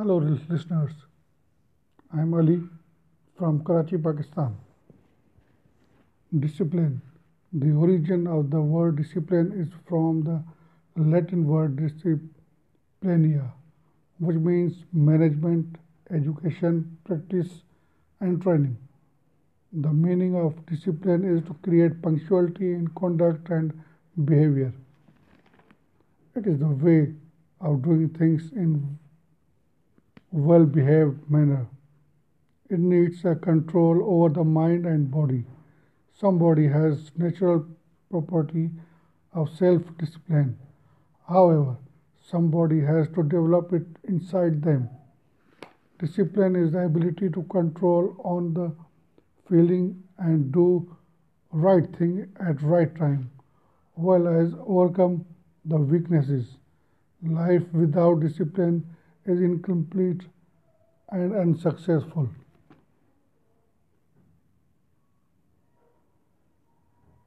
Hello listeners, I am Ali from Karachi, Pakistan. Discipline. The origin of the word discipline is from the Latin word disciplina, which means management, education, practice and training. The meaning of discipline is to create punctuality in conduct and behavior. It is the way of doing things in well-behaved manner. It needs a control over the mind and body. Somebody has natural property of self-discipline. However, somebody has to develop it inside them. Discipline is the ability to control on the feeling and do right thing at right time, as well as overcome the weaknesses. Life without discipline is incomplete and unsuccessful